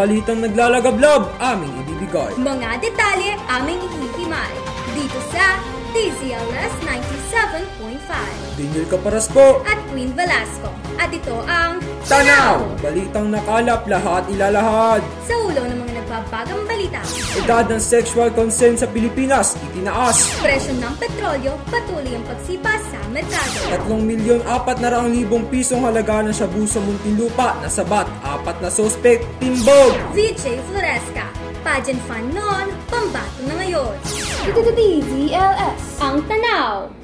balitang naglalagablab, aming ibibigay. Mga detalye aming ihihimay. Dito sa DZLS 97.5 Daniel Caparasco, at Queen Velasco. At ito ang Tanaw! Balitang nakalap, lahat ilalahad. Sa ulo ng mga nagbabagang balita. Edad ng sexual consent sa Pilipinas, itinaas. Presyo ng petrolyo, patuloy ang pagsipa sa merkado. 3 milyon 4 na raang libong pisong halaga ng shabu sa Muntinlupa, nasabat, apat na sospek, timbog. VJ Floresca, pageant fan noon, pambato na ngayon. DZLS. Ang tanaw.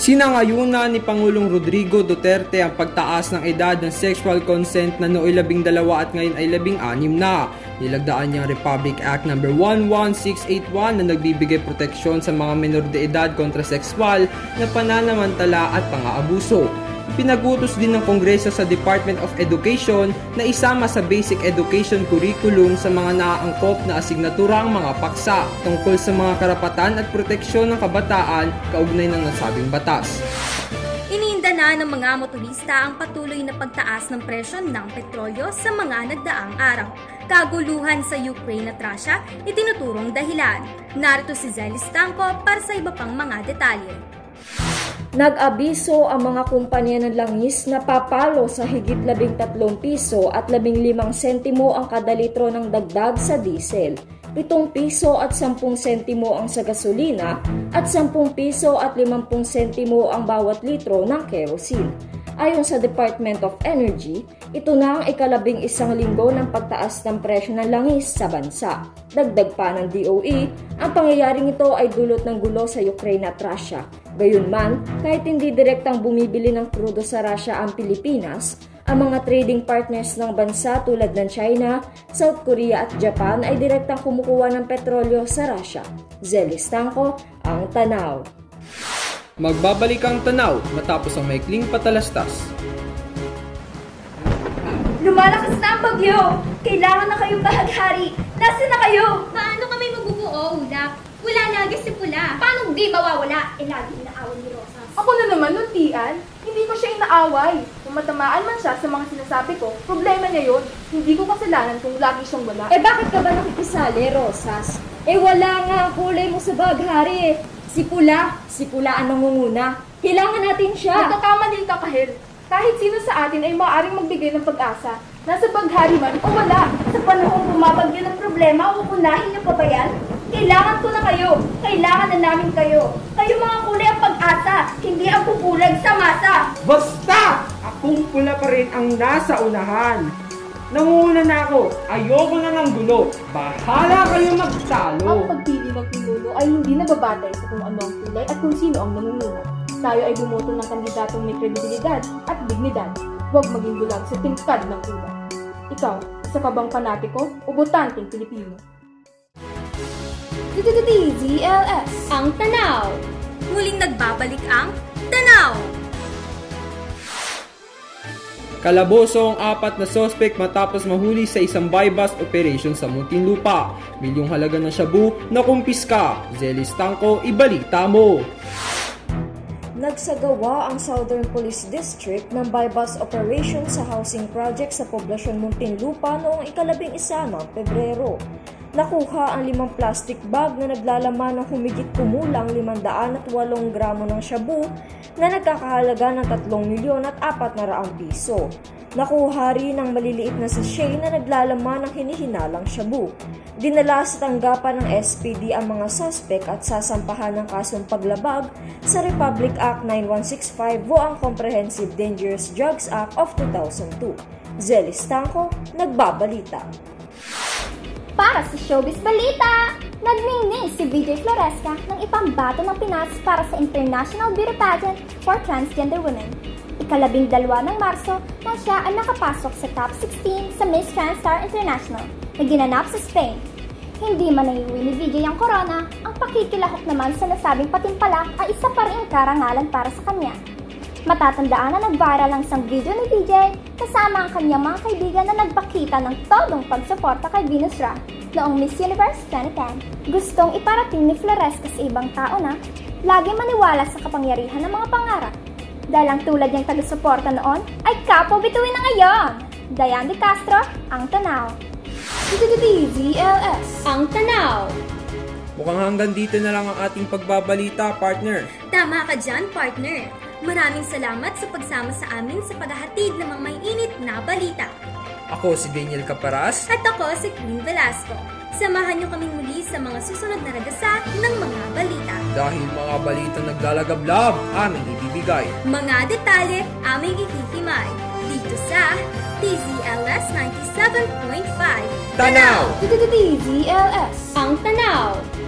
Sinangayunan ni Pangulong Rodrigo Duterte ang pagtaas ng edad ng sexual consent na nooy labing dalawa at ngayon ay labing anim na. Nilagdaan niya Republic Act No. 11681 na nagbibigay proteksyon sa mga menor de edad kontra sexual na pananamantala at pang-aabuso. Pinagutos din ng Kongreso sa Department of Education na isama sa basic education curriculum sa mga naaangkop na asignatura ang mga paksa tungkol sa mga karapatan at proteksyon ng kabataan kaugnay ng nasabing batas. Iniinda na ng mga motorista ang patuloy na pagtaas ng presyo ng petrolyo sa mga nagdaang araw. Kaguluhan sa Ukraine at Russia, itinuturong dahilan. Narito si Zelly Stanco para sa iba pang mga detalye. Nag-abiso ang mga kumpanya ng langis na papalo sa higit 13 piso at 15 sentimo ang kada litro ng dagdag sa diesel. 7 piso at 10 sentimo ang sa gasolina at 10 piso at 50 sentimo ang bawat litro ng kerosene. Ayon sa Department of Energy, ito na ang ikalabing isang linggo ng pagtaas ng presyo ng langis sa bansa. Dagdag pa ng DOE, ang pangyayaring ito ay dulot ng gulo sa Ukraine at Russia. Gayunman, kahit hindi direktang bumibili ng krudo sa Russia ang Pilipinas, ang mga trading partners ng bansa tulad ng China, South Korea at Japan ay direktang kumukuha ng petrolyo sa Russia. Zelly Stanco, ang Tanaw. Magbabalik ang tanaw matapos ang maikling patalastas. Lumalakas na ang bagyo! Kailangan na kayong bahaghari! Nasaan na kayo? Paano kami mabubuo, Ulap? Wala lagi si Pula. Paano di mawawala? Eh, lagi inaawan ni Rosas. Ako na naman, nuntian. Hindi ko siya inaaway. Kung matamaan man siya sa mga sinasabi ko, problema niya yun. Hindi ko kasalanan kung lagi siyang wala. Eh bakit ka ba nakikisali, Rosas? Eh wala nga ang kulay mo sa baghari eh. Si Pula, si Pula ang nangunguna. Kailangan natin siya. Nagkakamali ka, Kahil. Kahit sino sa atin ay maaaring magbigay ng pag-asa. Nasa baghari man o wala. Sa panahong bumabagyo ng problema, uunahin niyo pa ba yan? Kailangan ko na kayo. Kailangan na namin kayo. Kayo mga kulay ang pag-asa, hindi ang pupulag sa masa. Basta! Akong pula pa rin ang nasa unahan. Nanguna na ako. Ayoko na ng gulo. Bahala kayo magtalo. Ang pagpili ng pinuno ay hindi nababatay sa kung ano ang kulay at kung sino ang namumuno. Tayo ay bumoto ng kandidatong may kredibilidad at dignidad. Huwag maging bulag sa tingkad ng ulan. Ikaw, isa ka bang panatiko o botanteng Pilipino? DZLS. Ang tanaw. Muling nagbabalik ang tanaw. Kalaboso ang apat na sospek matapos mahuli sa isang buy-bust operation sa Muntinlupa. Milyong halaga ng shabu na kumpiska. Zelly Stanco, ibalita mo! Nagsagawa ang Southern Police District ng buy-bust operation sa housing project sa poblasyon Muntinlupa noong ikalabing isa ng Pebrero. Nakuha ang limang plastic bag na naglalaman ng humigit kumulang 508 gramo ng shabu na nagkakahalaga ng 3 milyon at 400 piso. Nakuha rin ang maliliit na sachet na naglalaman ng hinihinalang shabu. Dinala sa tanggapan ng SPD ang mga suspect at sasampahan ng kasong paglabag sa Republic Act 9165 o ang Comprehensive Dangerous Drugs Act of 2002. Zelly Stanco, nagbabalita. Para sa Showbiz Balita, nagningning si VJ Floresca ng ipambato ng Pinas para sa International Beauty Pageant for Transgender Women. Ikalabing dalawa ng Marso nang siya ay nakapasok sa top 16 sa Miss Transstar International na ginanap sa Spain. Hindi man naiuwi ni VJ ang corona, ang pakikilahok naman sa nasabing patimpalak ay isa pa rin karangalan para sa kanya. Matatandaan na nag-viral ang isang video ni DJ kasama ang kanyang mga kaibigan na nagpakita ng todong pagsuporta kay Venus Ra noong Miss Universe 2010. Gustong iparating ni Floresca sa ibang tao na lagi maniwala sa kapangyarihan ng mga pangarap. Dahil ang tulad niyang taga-suporta noon ay kapwa bituin na ngayon. Dayan De Castro, ang tanaw. DZLS. Ang tanaw! Mukhang hanggang dito na lang ang ating pagbabalita, partner. Tama ka dyan, partner. Maraming salamat sa pagsama sa amin sa paghahatid ng mga may init na balita. Ako si Daniel Caparas. At ako si Queen Velasco. Samahan niyo kaming muli sa mga susunod na ragasa ng mga balita. Dahil mga balita naglalagablab, aming ibibigay. Mga detalye aming ikikimay. Dito sa TZLS 97.5. Tanaw! DZLS. Ang tanaw!